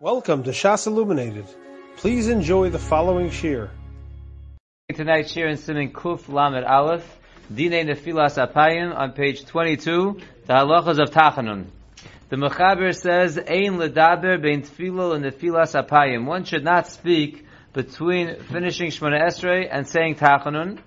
Welcome to Shas Illuminated. Please enjoy the following shir. Tonight's shir in Siman Kuf Lamed Aleph, Dine Nefilas Apayim on page 22, the halachas of Tachanun. The Mechaber says, Ein ledaber bein tefillah and nefilas apayim. One should not speak between finishing Shemona Esrei and saying Tachanun.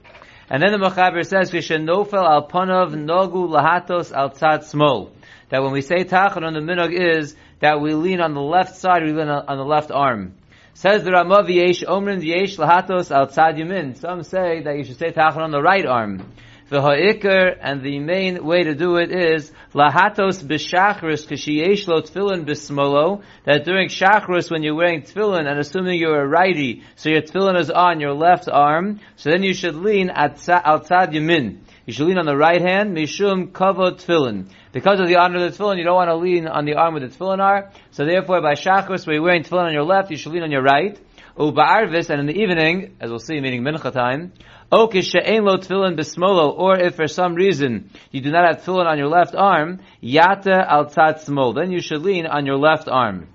And then the Mechaber says, Vishen nofel al ponov nogu lahatos al tzad smol. That when we say Tachanun, the minog is that we lean on the left side, we lean on the left arm. Says the Ramah V'yesh Omrin V'yesh Lahatos Al Tzad Yamin. Some say that you should say Tachanun on the right arm. The ha'ikr, and the main way to do it is, lahatos b'shachris k'shiyesh lo tefillin b'smolo, that during shachris when you're wearing tefillin, and assuming you're a righty, so your tefillin is on your left arm, so then you should lean outside yamin. You should lean on the right hand, mishum kavod tefillin. Because of the honor of the tefillin, you don't want to lean on the arm where the tefillin are, so therefore by shachris, where you're wearing tefillin on your left, you should lean on your right. Uba'arvis, and in the evening, as we'll see, meaning mincha time, lo tefillin bismolo, or if for some reason you do not have tefillin on your left arm, yata al tzad smol, then you should lean on your left arm.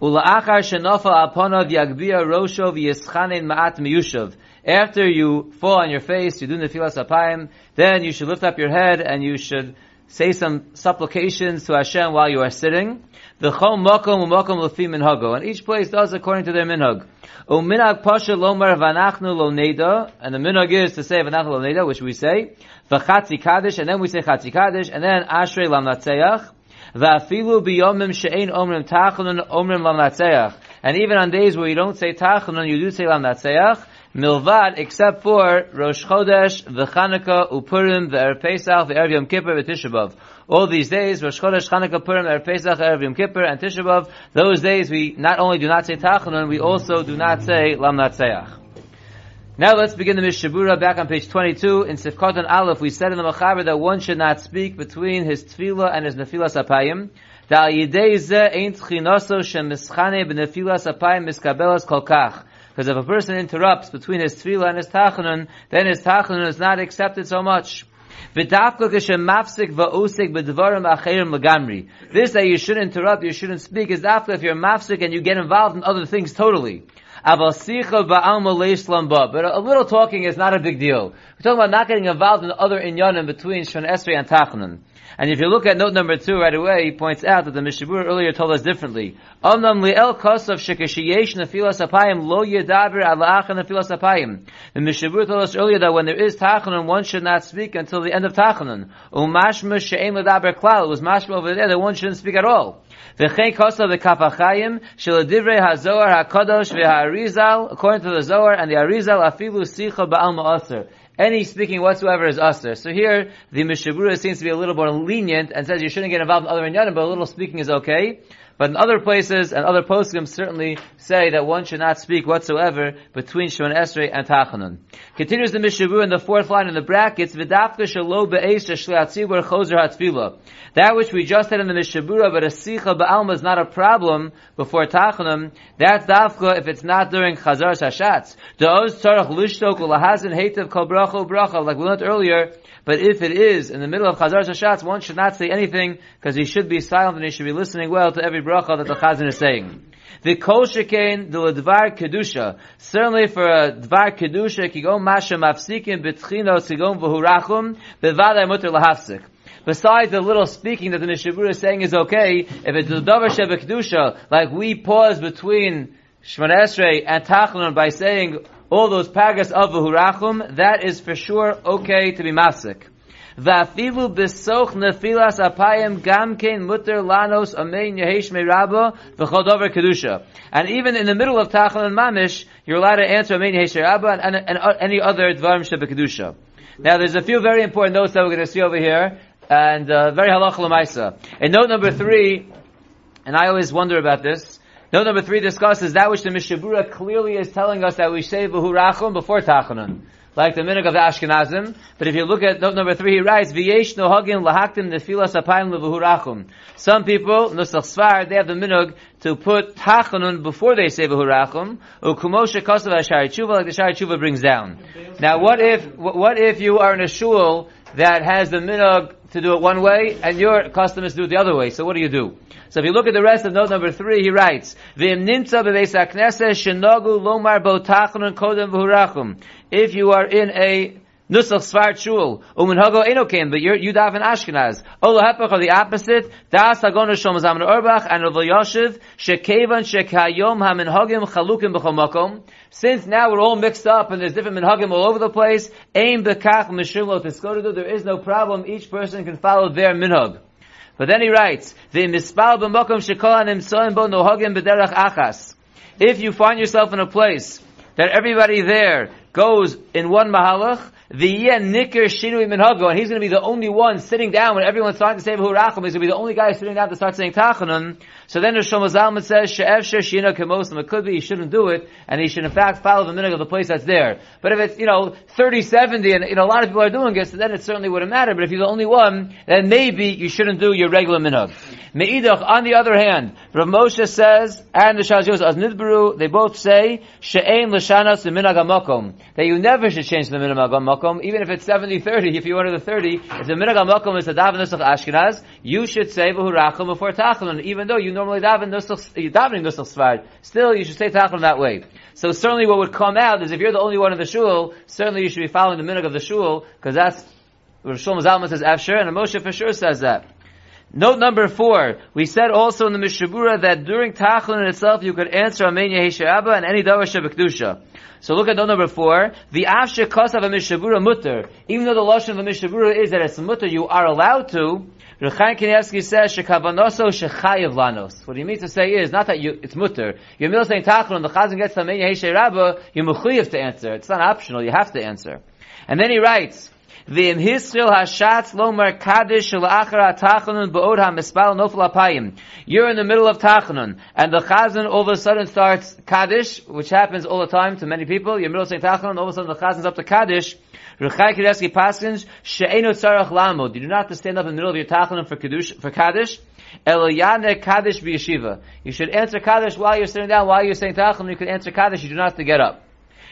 Ula'achar shenofa alponov yagbia rosho v'yischanin ma'at miyushav. After you fall on your face, you do nefilas apayim, then you should lift up your head and you should say some supplications to Hashem while you are sitting. The chom makom u'makom lefi minhago. And each place does according to their minhag. U'minhag pasha lomar vanachnu lo neda. And the minhag is to say vanachnu lo neda, which we say. V'chatzi kaddish, and then we say chatzi kaddish, and then ashrei lam natzeach. V'afilu biyomim she'ein omrim tachanun omrim lam natzeach. And even on days where you don't say tachanun, you do say lam natzeach. Milvad, except for Rosh Chodesh, the Chanukah, Upurim, the Erev Pesach, the Erev Yom Kippur, the Tisha All these days, Rosh Chodesh, Chanukah, Purim, Erev Pesach, Erev Yom Kippur, and Tisha B'Av, those days we not only do not say Tachanun, we also do not say Lam Natseach. Now let's begin the Mishabura back on page 22. In Sifkot Aleph, we said in the Mechaber that one should not speak between his Tefillah and his Nefilas Apayim. Da yidei ze ein tchinoso shem mischane b'nefilas apayim miskabelas kolkach. Because if a person interrupts between his tefillah and his tachanun, then his tachanun is not accepted so much. This that you should interrupt, you shouldn't speak, is after if you're mafsik and you get involved in other things totally. But a little talking is not a big deal. We're talking about not getting involved in other inyanim between Shon Esrei and Tachanun. And if you look at note number two right away, he points out that the Mishabur earlier told us differently. Omnam li'el kosav shekashiyesh nefilas apayim lo yedaber ala'ach nefilas apayim. The Mishabur told us earlier that when there is tachanun, one should not speak until the end of tachanun. Umashma she'em ledaber klal. It was mashma over there that one shouldn't speak at all. V'chein kosav the kapachayim sheladivrei hazohar hakadosh v'harizal according to the Zohar and the Arizal afilu sicha ba'al ma'aser any speaking whatsoever is usher. So here, the Mishabura seems to be a little more lenient and says you shouldn't get involved in other inyanim, but a little speaking is okay. But in other places and other poskim certainly say that one should not speak whatsoever between Shemon Esrei and Tachanun. Continues the Mishavu in the fourth line in the brackets. That which we just said in the Mishabura, but a sicha ba'alma is not a problem before Tachanun, that's dafka if it's not during Chazar Shashatz. Like we learned earlier, but if it is in the middle of Chazar Shashatz, one should not say anything because he should be silent and he should be listening well to every bracha that the Chazan is saying. The kol shekain the dvar kedusha. Certainly for a dvar kedusha, kigom masha mafsikim betchino sigom v'hurachum bevadai mutter lahafsik. Besides the little speaking that the Mishabura is saying is okay, if it's the davar sheva kedusha, like we pause between Shemon Esrei and Tachanun by saying all those pagas of v'hurachum, that is for sure okay to be mafsik. Va'afilu besoch nefilas apayim gamkein mutter lanos amein yehesh meiraba v'chodover kedusha. And even in the middle of Tachan and Mamish, you're allowed to answer amein yehesh meiraba and, and, and, any other dvarim sheba kedusha. Now there's a few very important notes that we're going to see over here, and uh, very halach l'maisa. In note number three, and I always wonder about this, Note number three discusses that which the Mishabura clearly is telling us that we say v'hurachum before tachanun, like the minig of the Ashkenazim. But if you look at note number three, he writes v'yesh nohagim lahaktim nefilas apayim lev'hurachum. Some people nusach svar they have the minig to put tachanun before they say v'hurachum. Ukumoshe kosav hashari tshuva like the shari tshuva brings down. Now, what if what if you are in a shul that has the minog to do it one way, and your custom is to do it the other way. So what do you do? So if you look at the rest of note number three, he writes, V'im nimtza b'beis ha'knesses shenogu lomar bo tachanun kodem v'hurachum. If you are in a Nusach Sfar Shul, Umenhago Enokim, but you're, you daven Ashkenaz. Olo Hepach are the opposite, Das Hagon Shom Zaman Auerbach, and Rav Yoshev, Shekevan Shekayom HaMinhagim Chalukim B'chomakom. Since now we're all mixed up and there's different minhagim all over the place, Aim Bekach Mishimlo Tiskodu, there is no problem, each person can follow their minhag. But then he writes, the mispal b'mokom shekol nimsoim bo nohagim b'derach achas. If you find yourself in a place that everybody there goes in one mahalach, the nicker shinui minhago, and he's going to be the only one sitting down when everyone's starting to say v'hurachim. He's going to be the only guy sitting down to start saying tachanun. So then the Shlomo Zalman says she'evsher shina kemosim. It could be he shouldn't do it, and he should in fact follow the minhag of the place that's there. But if it's you know 30, 70, and you know a lot of people are doing it, then it certainly wouldn't matter. But if you're the only one, then maybe you shouldn't do your regular minhag. Meidach, on the other hand, Rav Moshe says, and the Shazos as Nidbaru, they both say, She'ein l'shanas the minhag. That you never should change the minhag even if it's 70-30, if you order the 30, if the minhag hamakom is the daven nusach Ashkenaz, you should say v'hurachim before tachlon, even though you normally daven nusach, you davening nusach svar, still you should say tachlon that way. So certainly what would come out is if you're the only one in the shul, certainly you should be following the minhag of the shul, because that's, Rav Shlomo Zalman says Afshir, and Moshe for sure says that. Note number four, we said also in the Mishabura that during Tachlin itself you could answer Amen Yehi and any Davar Shabakdusha. So look at note number four, the Kosav a Mishabura Mutter, even though the Lashon of the Mishabura is that it's Mutter, you are allowed to, Rechaim Kanievsky says, Shekavanoso Shechayev Lanos. What he means to say is, not that you, it's Mutter. You're merely saying Tachlin, the Chazan gets Amen Yehi you're Mechuyev to answer. It's not optional, you have to answer. And then he writes, V'im hisril hashatz lomar kaddish la'achar tachanun ba'od ha'mispal nofel apayim. You're in the middle of tachanun, and the chazan all of a sudden starts kaddish, which happens all the time to many people. You're in the middle of saying tachanun, all of a sudden the chazan's up to kaddish. Rechai Kideski Paskins, she'eno tzarach lamod. You do not have to stand up in the middle of your tachanun for kaddish, for kaddish. Eloyane kaddish b'yeshiva. You should answer kaddish while you're sitting down, while you're saying tachanun, you can answer kaddish, you do not have to get up.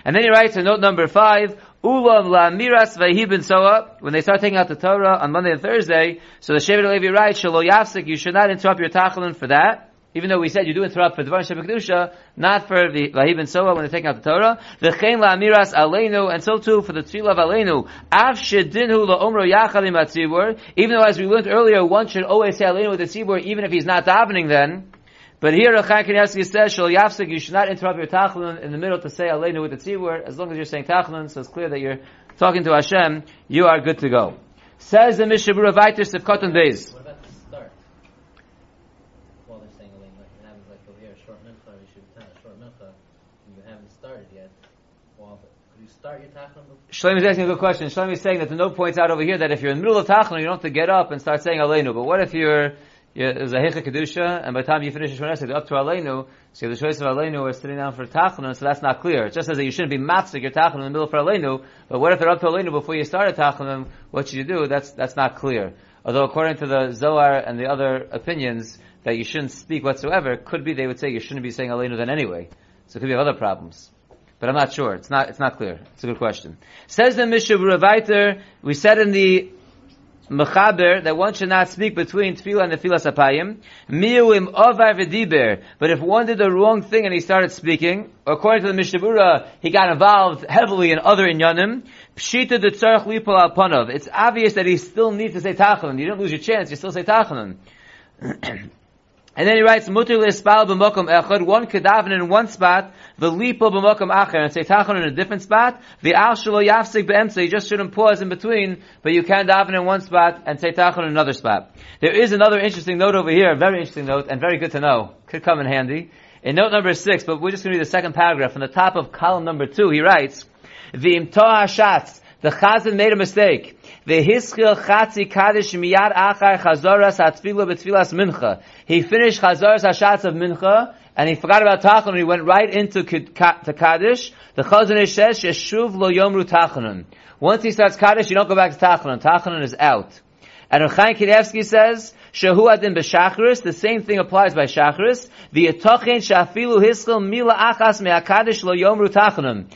And then he writes in note number five, Ulam la miras vayhibin soa. When they start taking out the Torah on Monday and Thursday, so the Shevet Levi writes, Shalo yafsik, you should not interrupt your tachalin for that. Even though we said you do interrupt for Dvar Shabbat not for the Vahibin Soa when they're taking out the Torah. V'chein la miras aleinu, and so too for the of aleinu. Av la omro yachalim atzibur. Even though as we learned earlier, one should always say aleinu with the tzibur, even if he's not davening then. But here, Rechai Kanievsky says, Shal Yafsik, you should not interrupt your Tachlon in the middle to say Aleinu with the Tzibur, as long as you're saying Tachlon, so it's clear that you're talking to Hashem, you are good to go. Says the Mishabura Vaitir Sefkotan Beis. What about the start? While they're saying Elaine, like it happens like over here, a short mincha, you should have short mincha, and you haven't started yet. Well, could you start your tachlon before? Shlomi is asking a good question. Shlomi is saying that the note points out over here that if you're in the middle of Tachlon, you don't have to get up and start saying Aleinu. But what if you're, there's a Hecha Kedusha, and by the time you finish the Shmonesek, up to Aleinu, so the choice of Aleinu are sitting down for Tachlon, so that's not clear. It just says that you shouldn't be matzig your Tachlon in the middle for Aleinu, but what if they're up to Aleinu before you start a Tachlon, what should you do? That's, that's not clear. Although according to the Zohar and the other opinions, that you shouldn't speak whatsoever, could be they would say you shouldn't be saying Aleinu then anyway. So it could be other problems. But I'm not sure. It's not, it's not clear. It's a good question. Says the Mishabura Viter, we said in the Mechaber that one should not speak between Tefillah and Tefillah Sapayim. Miuim Ovar V'diber. But if one did the wrong thing and he started speaking, according to the Mishabura, he got involved heavily in other inyanim. Pshita de tzarech lipol al panav. It's obvious that he still needs to say tachanun. You don't lose your chance. You still say tachanun. And then he writes, Mutter le'espal b'mokom echad, one kedaven in one spot, v'lipo b'mokom acher, and say tachanun in a different spot, v'al shelo yafsik be'emtza, you just shouldn't pause in between, but you can daven in one spot and say tachanun in another spot. There is another interesting note over here, a very interesting note, and very good to know. Could come in handy. In note number six, but we're just going to read the second paragraph, from the top of column number two, he writes, V'im toa hashatz, the chazan made a mistake. Chatzi kaddish miyad achar chazoras betfilas mincha. He finished chazoras hashatz of mincha, and he forgot about tachanun. He went right into to kaddish. The chazan says yeshuv lo yomru tachanun. Once he starts kaddish, you don't go back to tachanun. Tachanun is out. And Rechaim Kanievsky says, Shehu adin b'shachris, the same thing applies by shachris. V'yetochen shafilu hischil mila achas me'akadish lo yomru tachanun.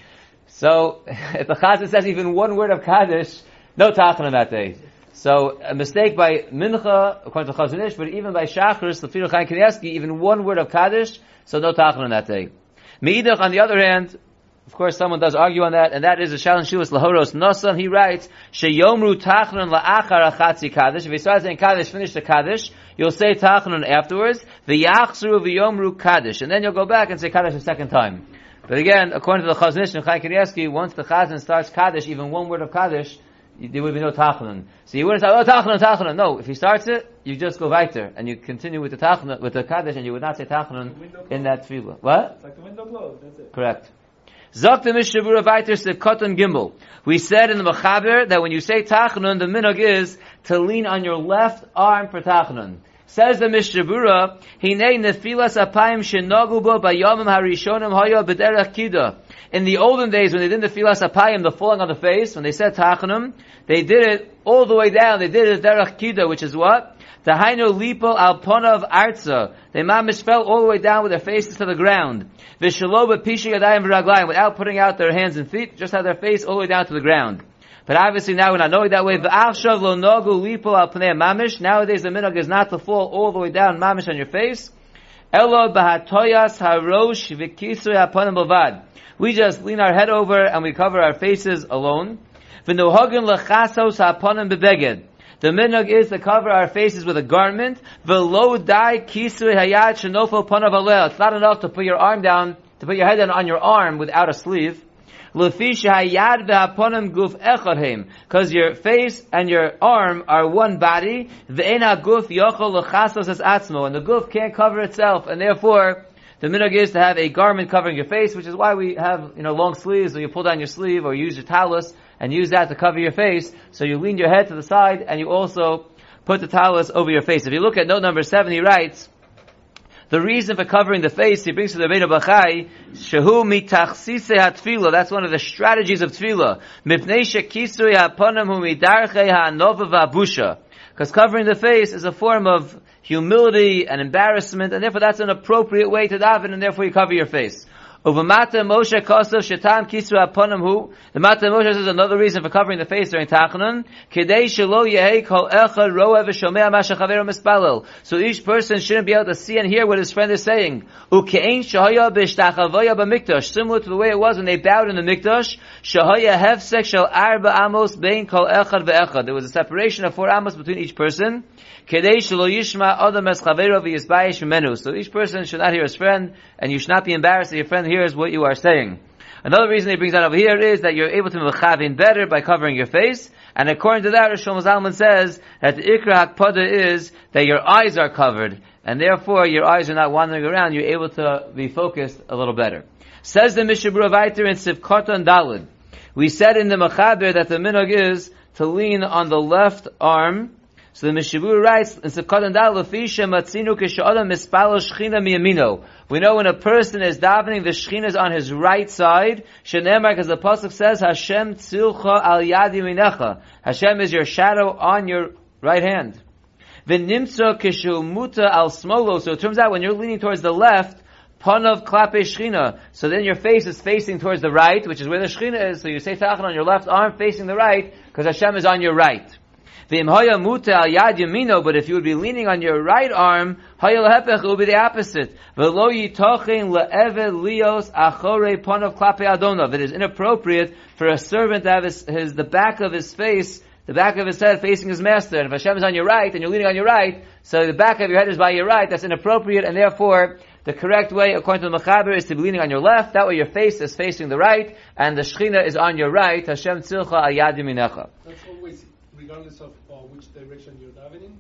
So, if the Chazan says even one word of Kaddish, no Tachanun that day. So a mistake by Mincha, according to Chazon Ish, but even by Shachris, the Firu Chaim Kanievsky, even one word of Kaddish, so no Tachanun that day. Meidach, on the other hand, of course, someone does argue on that, and that is a challenge Shuas Lahoros Nosan. He writes, Sheyomru Tachanun la'achar achatzi Kaddish. If he starts saying Kaddish, finish the Kaddish, you'll say Tachanun afterwards, v'yachzru v'yomru Kaddish, and then you'll go back and say Kaddish a second time. But again, according to the Chazon Ish and Kanievsky, once the Chazan starts Kaddish, even one word of Kaddish, there would be no Tachanun. So you wouldn't say, oh, Tachanun, Tachanun. No, if he starts it, you just go weiter, and you continue with the Tachanun, with the Kaddish, and you would not say Tachanun in that tefillah. What? It's like the window closed, that's it. Correct. Zok the Mishabura said Kotan Gimel. We said in the Mechaber that when you say Tachanun, the minog is to lean on your left arm for Tachanun. Says the Mishabura, Hinei nefilas apayim shenogu bo bayomim harishonim hoya b'derech kida. In the olden days, when they did the filas apayim, the falling on the face, when they said Tachanun, they did it all the way down. They did it derech kida, which is what? the Tahaino lipo al ponav arza. They mamish fell all the way down with their faces to the ground. Vishaloba pisha yadayim without putting out their hands and feet, just had their face all the way down to the ground. But obviously now we're not knowing that way. V'achshav lo nogu lipo al pnei mamish. Nowadays the minog is not to fall all the way down mamish on your face. Elo bahatoyas harosh v'kisui haponim bavad. We just lean our head over and we cover our faces alone. V'nohagin lechasos haponim bebeged. The minog is to cover our faces with a garment. V'lo dai kisui hayad shenofel ponav. It's not enough to put your arm down, to put your head down on your arm without a sleeve. Because your face and your arm are one body, and the guf can't cover itself, and therefore the minog is to have a garment covering your face, which is why we have you know long sleeves, or you pull down your sleeve, or use your talus and use that to cover your face. So you lean your head to the side, and you also put the talus over your face. If you look at note number seven, he writes. The reason for covering the face, he brings to the Rebbeinu Bachai, Shehu mitachsise hatfila. That's one of the strategies of tefillah. Mipnei shekisui haponim hu midarchei ha'anova v'abusha. Because covering the face is a form of humility and embarrassment, and therefore that's an appropriate way to daven, and therefore you cover your face. Uvamata Moshe Kosov Shetam Kisru Aponim Hu. The Mata Moshe says another reason for covering the face during Tachanun. Kedei Shelo Yehei Kol Echad Roa V'Shomea Masha Chavero Mispalel. So each person shouldn't be able to see and hear what his friend is saying. Ukein Shahaya B'Shtachavoya B'Mikdash. Similar to the way it was when they bowed in the Mikdash. Shahaya Hefsek Shel Arba Amos Bein Kol Echad V'Echad. There was a separation of four amos between each person. So each person should not hear his friend, and you should not be embarrassed that your friend hears what you are saying. Another reason he brings out over here is that you're able to mechavin better by covering your face. And according to that, Rosh Zalman says that the ikra hakpada is that your eyes are covered, and therefore your eyes are not wandering around. You're able to be focused a little better. Says the Mishabura Vaiter in Sivkotan Dalid. We said in the Mechaber that the minog is to lean on the left arm. So the Mishabura writes in Sivkotan Dalid, Lafisha Matzinu Kishadam Mispalo Shchina Miyamino. We know when a person is davening, the Shechina is on his right side. Shenemar, because the pasuk says, Hashem tzilcha al yad yaminecha. Hashem is your shadow on your right hand. V'nimtza kishumuta al smolo. So it turns out when you're leaning towards the left, panav klape shchina. So then your face is facing towards the right, which is where the shchina is. So you say tachan on your left arm facing the right, because Hashem is on your right. But if you would be leaning on your right arm, it would be the opposite. It is inappropriate for a servant to have his, his, the back of his face, the back of his head facing his master. And if Hashem is on your right, and you're leaning on your right, so the back of your head is by your right, that's inappropriate, and therefore, the correct way, according to the Mechaber, is to be leaning on your left. That way your face is facing the right, and the Shechina is on your right. Hashem tzilcha al yad yaminecha. That's always regardless of uh, which direction you're davening.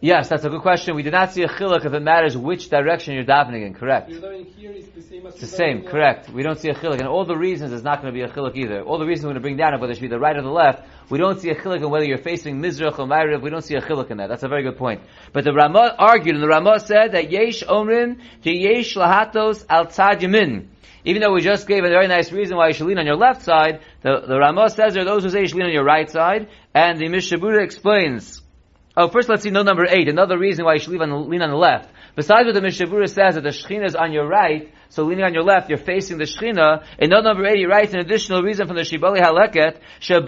Yes, that's a good question. We did not see a chiluk if it matters which direction you're davening in. Correct. You're davening here is the same as It's the same, correct. We don't see a chiluk, and all the reasons is not going to be a chiluk either. All the reasons we're going to bring down, whether it should be the right or the left, we don't see a chiluk in whether you're facing Mizrach or Ma'ariv, we don't see a chiluk in that. That's a very good point. But the Ramah argued, and the Ramah said that Yesh Omrin, to Yesh Lahatos al Tzad Yamin. Even though we just gave a very nice reason why you should lean on your left side, the, the Ramah says there are those who say you should lean on your right side, and the Mishabura explains, Oh, first let's see note number eight. Another reason why you should lean on the, lean on the left. Besides what the Mishabura says that the Shekhinah is on your right, so leaning on your left, you're facing the Shechina. In note number eight, he writes an additional reason from the Shibbolei HaLeket, noeg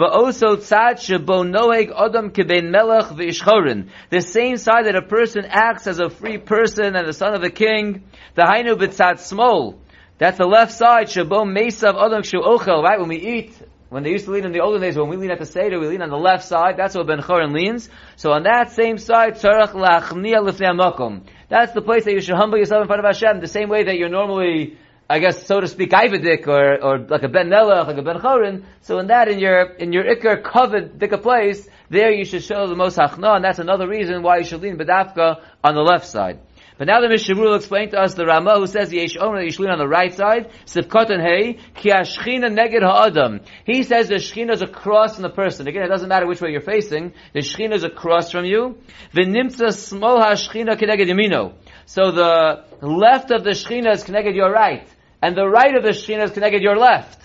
v'ishchorin. The same side that a person acts as a free person and the son of a king, the hainu b'tzad smol. That's the left side, shebo mesav odom shu ochel, right? When we eat, when they used to lean in the olden days, when we lean at the Seder, we lean on the left side. That's where Ben Chorin leans. So on that same side, tzarach lachnia lifnei. That's the place that you should humble yourself in front of Hashem, the same way that you're normally, I guess, so to speak, Ivadik, or, or like a Ben Melech, like a Ben Chorin. So in that, in your, in your Iker covered Dika place, there you should show the most hachna, and that's another reason why you should lean Bedafka on the left side. But now the Mishabur will explain to us the Ramah who says Yesh Omer Yesh lean on the right side, Sivkot and Hey, Ki Ashchina Neged Ha'adam. He says the Shechina is a cross from the person. Again, it doesn't matter which way you're facing. The Shechina is a cross from you. V'nimtza Smol HaShechina Keneged Yamino. So the left of the Shechina is connected your right, and the right of the Shechina is connected your left.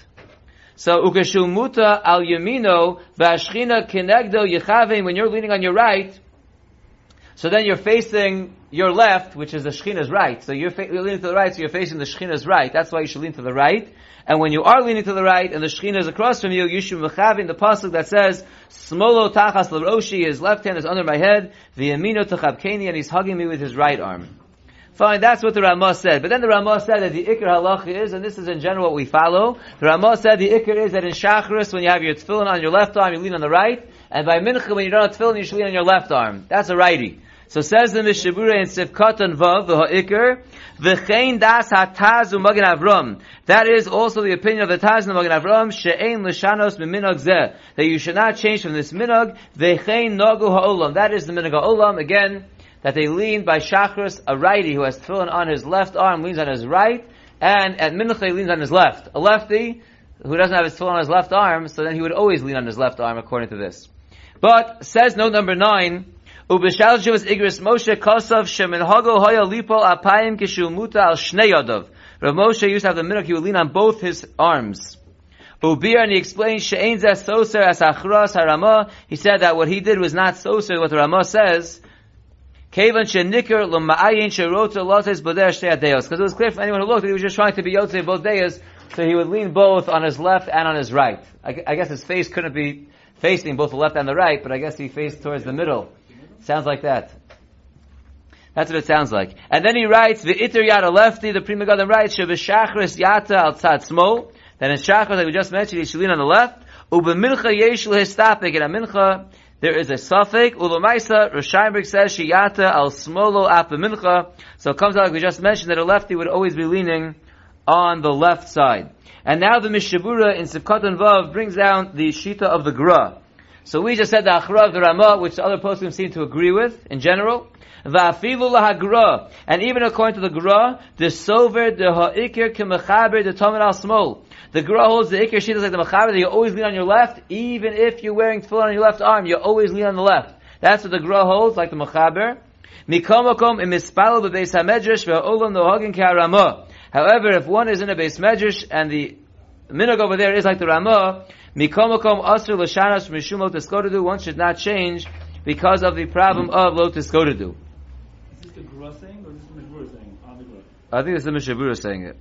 So ukashu muta al yamino v'ashchina kenegdo yechavim. When you're leaning on your right, so then you're facing your left, which is the Shechina's right. So you're, fa- you're leaning to the right, so you're facing the Shechina's right. That's why you should lean to the right. And when you are leaning to the right, and the Shechina is across from you, you should mechavin the pasuk that says, "Smolo tachas l'roshi," his left hand is under my head, v'yamino tachabkeni, and he's hugging me with his right arm. Fine, that's what the Ramah said. But then the Ramah said that the Iker halach is, and this is in general what we follow, the Ramah said the Iker is that in Shachris, when you have your tefillin on your left arm, you lean on the right, and by Mincha, when you don't have tefillin, you should lean on your left arm. That's a righty. So says the Mishabura in Sivkat and Vav, the Ha'ikr, V'chein das hataz Avram. That is also the opinion of the Taz and the Magen Avram, she'ein l'shanos minog zeh. That you should not change from this minog, v'chein nagu ha'olam. That is the minog ha'olam, again, that they lean by Shachris, a righty who has tefillin on his left arm leans on his right, and at Mincha he leans on his left. A lefty, who doesn't have his tefillin on his left arm, so then he would always lean on his left arm according to this. But, says note number nine, Ubishal Shivas Igris Moshe Kosov Sheminhago Hoya Lipol Apayim Kishumuta Al Shnei Yodov. Rav Moshe used to have the minhag, he would lean on both his arms. Ubir, and he explains, She'ein Zeh Soser As Achras HaRamah, he said that what he did was not Soser, what the Ramah says, Kevan Shenikr L'ma'ayin Sherota Lotes Shtei Adeos. Because it was clear from anyone who looked that he was just trying to be Yotzei both days, so he would lean both on his left and on his right. I, I guess his face couldn't be facing both the left and the right, but I guess he faced towards the middle. Sounds like that. That's what it sounds like. And then he writes, the V'itir yada lefty, the Pri Megadim writes, Shevishachris yata al tzad smol. Then in Shachris, like we just mentioned, he should lean on the left. Ubemilcha yesh lehistapik. In a mincha, there is a suffix. Ulamaisa, Rishayimberg says, Shiyata al smolo ap mincha. So it comes out like we just mentioned that a lefty would always be leaning on the left side. And now the Mishabura in Sivkot and Vav brings down the Shita of the Gra. So we just said the Achra of the Ramah, which the other poskim seem to agree with in general. Va'afilu lahagra. And even according to the Gra, the sover, the ha'ikir, kemechaber, the tamid al smol. The Gra holds the ikir shita like the mechaber, that you always lean on your left, even if you're wearing tefillin on your left arm, you always lean on the left. That's what the Gra holds, like the mechaber. Mikomakom imispalo bebeis hamedrash ve'olam nohagin ka'aramah. However, if one is in a base medrash and the minog over there is like the Ramah, mikomakom asr l'shanas mishum lo teskodedu, one should not change because of the problem of lo teskodedu. Is this the Gra saying or is this the saying? Ah, the Gra. I think it's the Mishabura saying it.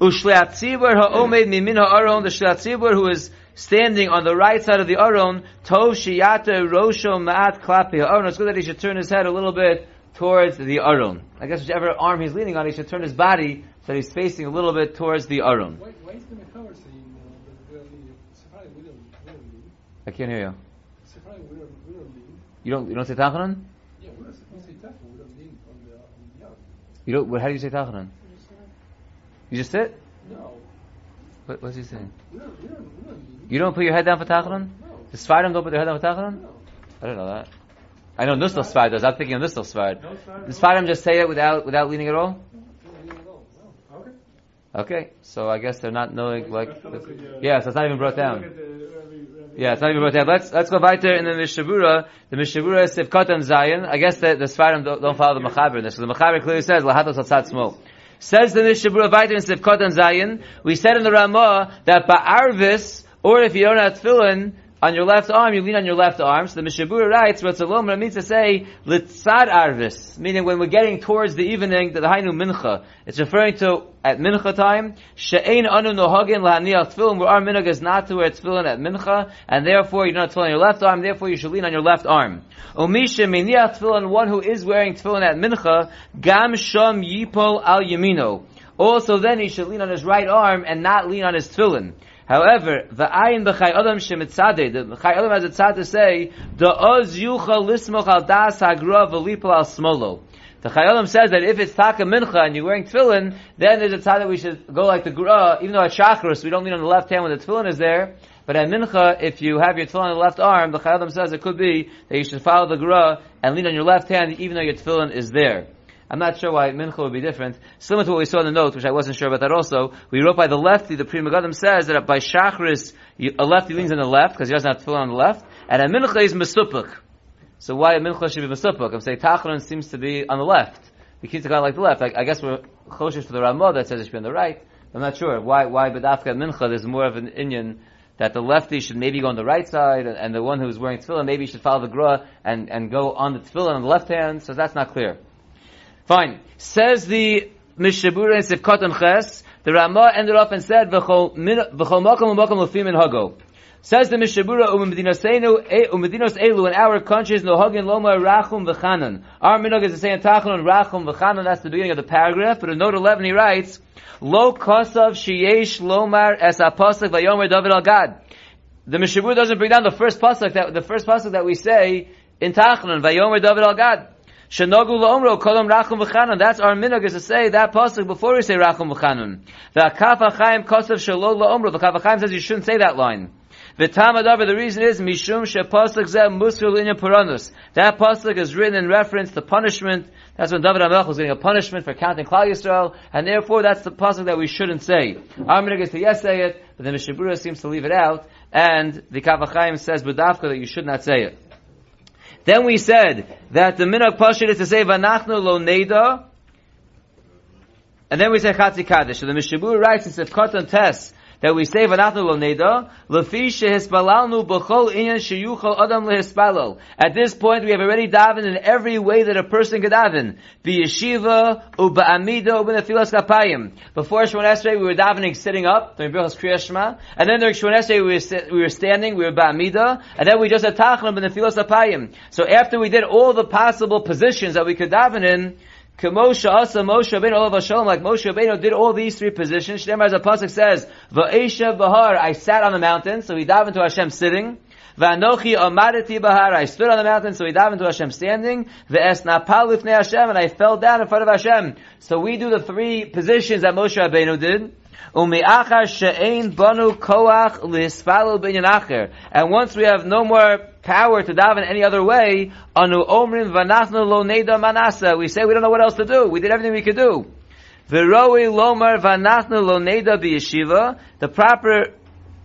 Ushleat tzibur ha'omed mimin ha'aron, the shleat tzibur who is standing on the right side of the aron, tov shiyata rosho ma'at klapi ha'aron. It's good that he should turn his head a little bit towards the aron. I guess whichever arm he's leaning on, he should turn his body so he's facing a little bit towards the aron. Why, why is the Mechaber saying uh, that we are leaning? Sephari, we don't, we don't lean. I can't hear you. Sephari, don't, we don't. You don't, you don't say tachanan? Yeah, we, don't, we say we don't lean on the, on the yard. You don't, what, how do you say tachanan? You just sit? No, What, what's he saying? we don't, we don't, we don't. You don't put your head down for tachanan? No, The Sfardim don't put their head down for tachanan? no. I don't know that. I know Nustal Sfard does. I'm thinking of Nustal Sfard. No. The Sfardim just say it without without leaning at all. We don't lean at all, no. Okay. Okay, so I guess they're not knowing like. Let's look at the, Yeah, so it's not even brought down. Yeah, it's not even brought down. Let's let's go weiter in the Mishabura. The Mishabura is Sivkot and Zion. I guess the, the Sfardim don't, don't follow the Machaber in this. So the Machaber clearly says Lahatos Atzat Smol. Says the Mishabura weiter in Sivkot and Zion. We said in the Ramah that Ba'arvis, or if you don't have tefillin, on your left arm, you lean on your left arm. So the Mishabura writes, Ratzalom means to say, Litzad Arvis, meaning when we're getting towards the evening, the Hainu Mincha. It's referring to at Mincha time, She'ein Anu Nohagin Lahaniach Tefillin, where our minhag is not to wear tefillin at Mincha, and therefore you're not have tefillin on your left arm, therefore you should lean on your left arm. Umisha Miniach Tefillin, one who is wearing tefillin at Mincha, Gam Sham Yipol Al Yamino. Also then he should lean on his right arm and not lean on his tefillin. However, the ayin b'chay adam shemitzade, the b'chay adam has a tzad to say, the oz yucha lismoch al das hagra v'lipal al smolo. The Chayalim says that if it's taka mincha and you're wearing tefillin, then there's a tzad that we should go like the gra, uh, even though at chakras we don't lean on the left hand when the tefillin is there, but at mincha, if you have your tefillin on the left arm, the Chayalim says it could be that you should follow the gra uh, and lean on your left hand even though your tefillin is there. I'm not sure why mincha would be different. Similar to what we saw in the note, which I wasn't sure about that also. We wrote by the lefty, the Pri Megadim says that by Shachris, a lefty leans on the left, because he doesn't have to on the left, and a mincha is mesupuk. So why a mincha should be mesupuk? I'm saying Tachron seems to be on the left. The kids are like the left. I, I guess we're choshish for the Ramah that says it should be on the right. I'm not sure. Why, why Badafka mincha, there's more of an Indian that the lefty should maybe go on the right side, and, and the one who's wearing tefillin maybe should follow the gra and, and go on the tefillin on the left hand, so that's not clear. Fine. Says the Mishabura in Sivkot and Ches, the Ramah ended up and said, V'chol makom u'makom l'fim in hago. Says the Mishabura, eh, umedinos elu, in our countries, no hagin loma rachum v'chanan. Our minog is say in Tachanun, rachum v'chanan, that's the beginning of the paragraph, but in note 11 he writes, Lo kosav sheyesh lomar es apostle vayomer David al Gad. The Mishabura doesn't bring down the first pasuk that, the first pasuk that we say in Tachanun, vayomer David al Gad. Shenogu la'omro rachum v'chanun. That's our minhag is to say that pasuk before we say rachum v'chanun. The ha'chaim kosav shalol la'omro. Says you shouldn't say that line. V'tam adavar, the reason is mishum shepasuk zeh musr l'inya puranus. That pasuk is written in reference to punishment. That's when David HaMelech was getting a punishment for counting Klal Yisrael, and therefore that's the pasuk that we shouldn't say. Our minhag is to yes say it, but the Mishabura seems to leave it out, and the Kaf HaChaim says b'dafka that you should not say it. Then we said that the minhag pashit is to say vanachnu lo neda, and then we say chatzi kaddish. So the Mishabur writes in Sefkot Tes that we say vanachnu lo neda lefi inyan adam lehispalal. At this point, we have already davened in every way that a person could daven. be B'yeshiva u'ba'amida u'b'nefilas kapayim. Before Shemon Esrei, we were davening sitting up and then during Shemon Esrei, we were we were standing, we were ba'amida, and then we just had tachnum b'nefilas kapayim. So after we did all the possible positions that we could daven in, Moshe Asa Moshe Rabbeinu Olav Shalom, like Moshe Rabbeinu did all these three positions. Shemar as a pasuk says, "Va'esha Bahar," I sat on the mountain, so we dive into Hashem sitting. Va'anochi Amadati Bahar, I stood on the mountain, so we dive into Hashem standing. Ve'es Napal Lifnei Hashem, and I fell down in front of Hashem. So we do the three positions that Moshe Rabbeinu did. Umi'achar she'ein banu koach lisfalu binyan acher. And once we have no more power to daven any other way, anu omrim vanachnu lo neda manasa. We say we don't know what else to do. We did everything we could do. V'roi lomar vanachnu lo neda b'yeshiva. The proper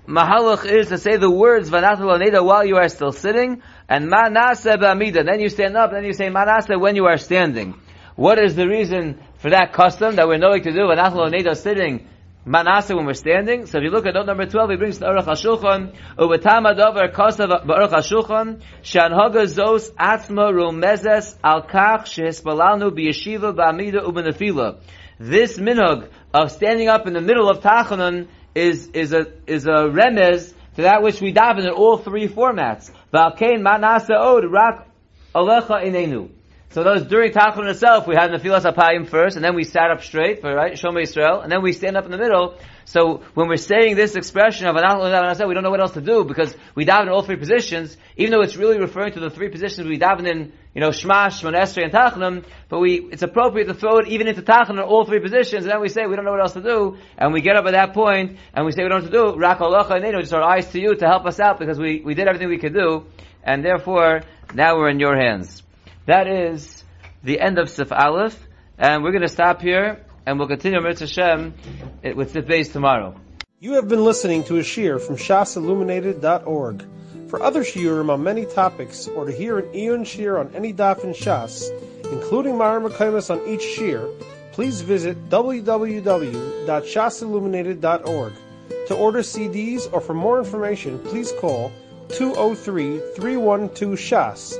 mahalach is to say the words vanachnu lo neda while you are still sitting, and manasa b'amida. Then you stand up, then you say manasa when you are standing. What is the reason for that custom that we're knowing to do vanachnu lo neda sitting? Manasa when we're standing. So if you look at note number 12, he brings the Aruch HaShulchan, Uvetam Adover Kosav Baruch HaShulchan, Shanhoga Zos Atzma Romezes Al Kach Shehispalalnu B'Yeshiva Ba'amida Ubenefila. This minhag of standing up in the middle of Tachanun is, is a, is a remez to that which we daven in all three formats. V'alkein Manasa Od Rak Alecha Inenu. So those during Tachanun itself, we had Nefilas Apayim first, and then we sat up straight for right Shomei Israel, and then we stand up in the middle. So when we're saying this expression of Anachal we don't know what else to do because we daven in all three positions, even though it's really referring to the three positions we daven in, you know, Shema, Shemon and Tachanun. But we, it's appropriate to throw it even into Tachanun, all three positions, and then we say we don't know what else to do, and we get up at that point, and we say we don't know what to do. Rak Alocha Neinu, just our eyes to you to help us out because we, we did everything we could do, and therefore now we're in your hands. That is the end of Sif Aleph, and we're going to stop here, and we'll continue Mitzvah Hashem with Sif Beis tomorrow. You have been listening to a shear from shasilluminated.org. For other shiurim on many topics, or to hear an Eon shear on any daf in Shas, including Mara Makaimas on each shear, please visit www.shasilluminated.org. To order CDs or for more information, please call 203-312-SHAS.